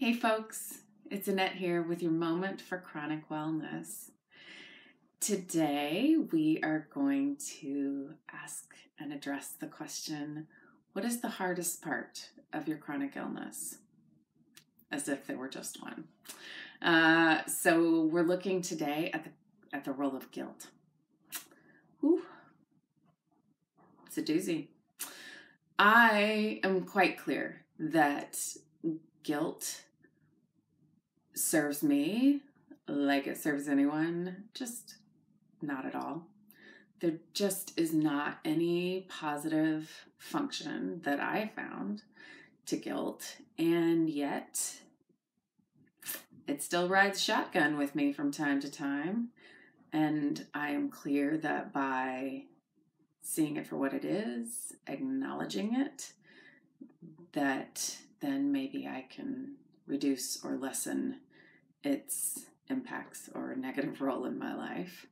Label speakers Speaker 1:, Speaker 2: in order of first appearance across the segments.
Speaker 1: Hey, folks, it's Annette here with your moment for chronic wellness. Today, we are going to ask and address the question What is the hardest part of your chronic illness? As if there were just one. Uh, so, we're looking today at the, at the role of guilt. Ooh, it's a doozy. I am quite clear that guilt serves me like it serves anyone, just not at all. There just is not any positive function that I found to guilt, and yet it still rides shotgun with me from time to time. And I am clear that by seeing it for what it is, acknowledging it, that then maybe I can reduce or lessen its impacts or negative role in my life.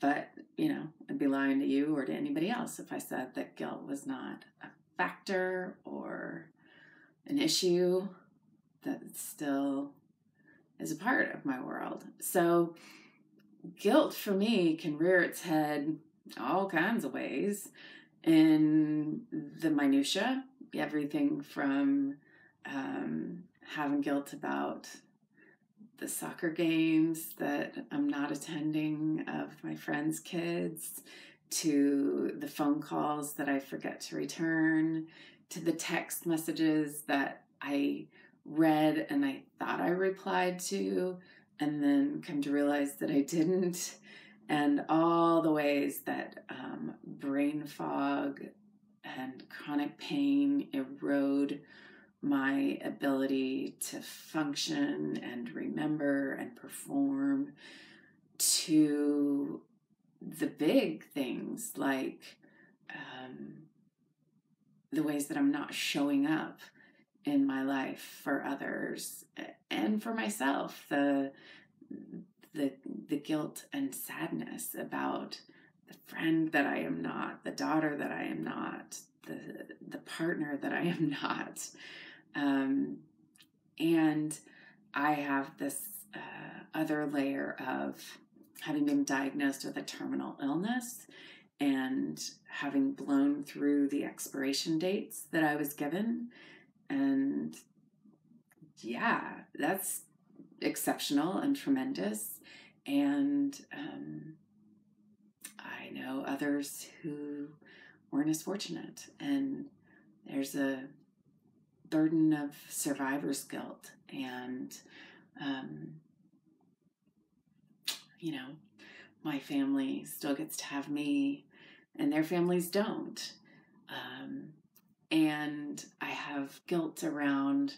Speaker 1: But, you know, I'd be lying to you or to anybody else if I said that guilt was not a factor or an issue that still is a part of my world. So, guilt for me can rear its head all kinds of ways in the minutia, everything from um, having guilt about the soccer games that I'm not attending of my friends' kids, to the phone calls that I forget to return, to the text messages that I read and I thought I replied to, and then come to realize that I didn't, and all the ways that um, brain fog and chronic pain erode my ability to function and remember and perform to the big things like um, the ways that I'm not showing up in my life for others and for myself the the the guilt and sadness about the friend that I am not the daughter that I am not the the partner that I am not um, and I have this uh, other layer of having been diagnosed with a terminal illness and having blown through the expiration dates that I was given. And yeah, that's exceptional and tremendous. And um, I know others who weren't as fortunate. And there's a burden of survivor's guilt and um, you know my family still gets to have me and their families don't. Um, and i have guilt around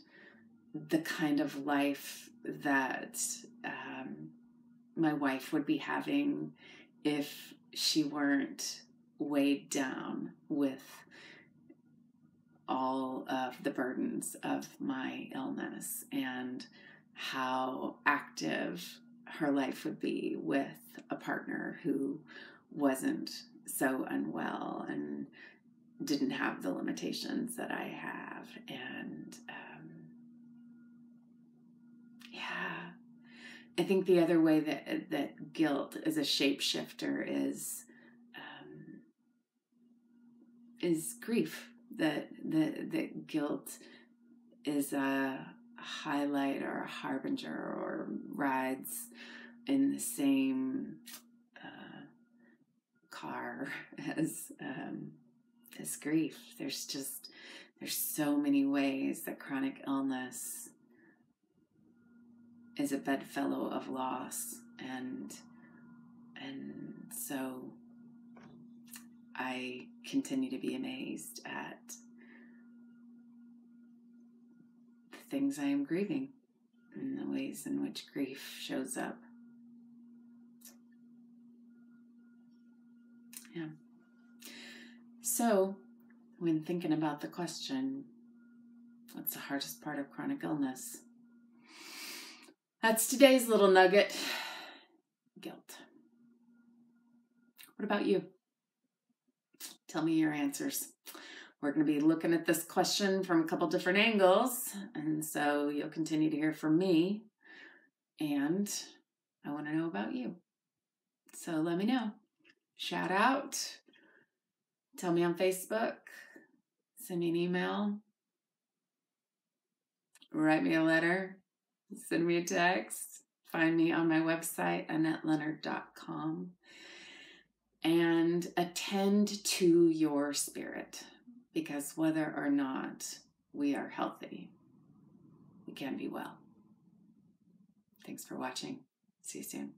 Speaker 1: the kind of life that um, my wife would be having if she weren't weighed down with all of the burdens of my illness and how active her life would be with a partner who wasn't so unwell and didn't have the limitations that I have. And um, yeah, I think the other way that that guilt is a shapeshifter is um, is grief that that that guilt is a highlight or a harbinger or rides in the same uh, car as um, as grief. There's just there's so many ways that chronic illness is a bedfellow of loss and and so I continue to be amazed at the things I am grieving and the ways in which grief shows up. Yeah. So, when thinking about the question, what's the hardest part of chronic illness? That's today's little nugget guilt. What about you? Tell me your answers. we're going to be looking at this question from a couple different angles. And so you'll continue to hear from me. And I want to know about you. So let me know. Shout out. Tell me on Facebook. Send me an email. Write me a letter. Send me a text. Find me on my website, AnnetteLeonard.com. And attend to your spirit because whether or not we are healthy, we can be well. Thanks for watching. See you soon.